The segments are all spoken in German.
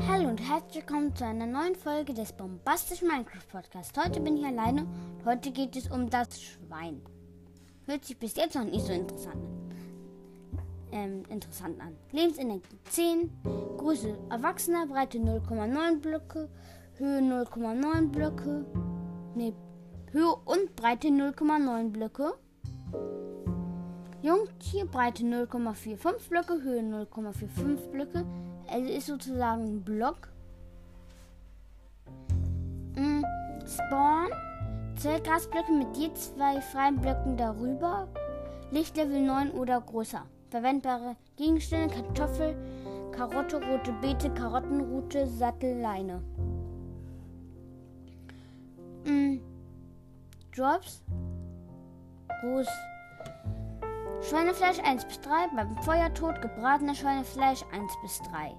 Hallo und herzlich willkommen zu einer neuen Folge des bombastischen Minecraft Podcasts. Heute bin ich alleine und heute geht es um das Schwein. Hört sich bis jetzt noch nicht so interessant an. Ähm, interessant an. Lebensenergie 10, Größe Erwachsener, Breite 0,9 Blöcke, Höhe 0,9 Blöcke, ne, Höhe und Breite 0,9 Blöcke. Jungtier, Breite 0,45 Blöcke, Höhe 0,45 Blöcke. Also ist sozusagen ein Block. Mm, Spawn, zwei Grasblöcke mit je zwei freien Blöcken darüber. Lichtlevel 9 oder größer. Verwendbare Gegenstände, Kartoffel, Karotte, rote Beete, Karottenrute, Sattelleine. Mm, Drops, Groß. Schweinefleisch 1 bis 3, beim Feuertod gebratener Schweinefleisch 1 bis 3.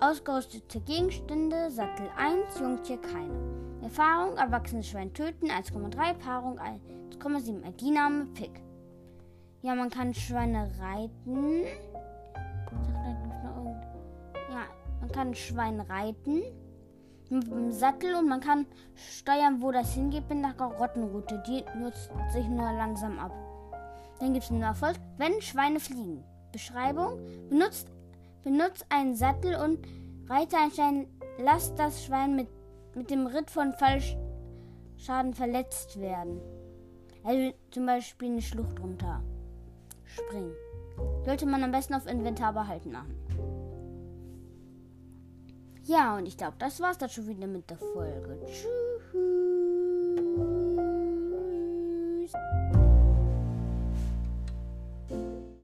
Ausgerüstete Gegenstände, Sattel 1, Jungtier keine. Erfahrung, erwachsenes Schwein töten 1,3, Paarung 1,7, ID-Name Pick. Ja, man kann Schweine reiten. Ja, man kann Schwein reiten mit dem Sattel und man kann steuern, wo das hingeht mit der Karottenroute. Die nutzt sich nur langsam ab. Dann gibt es einen Erfolg, wenn Schweine fliegen. Beschreibung: Benutzt, benutzt einen Sattel und reite ein Schwein. Lasst das Schwein mit, mit dem Ritt von Fallschaden verletzt werden. Also zum Beispiel eine Schlucht runter. Springen. Sollte man am besten auf Inventar behalten machen. Ja, und ich glaube, das war's dann schon wieder mit der Folge. Tschüss.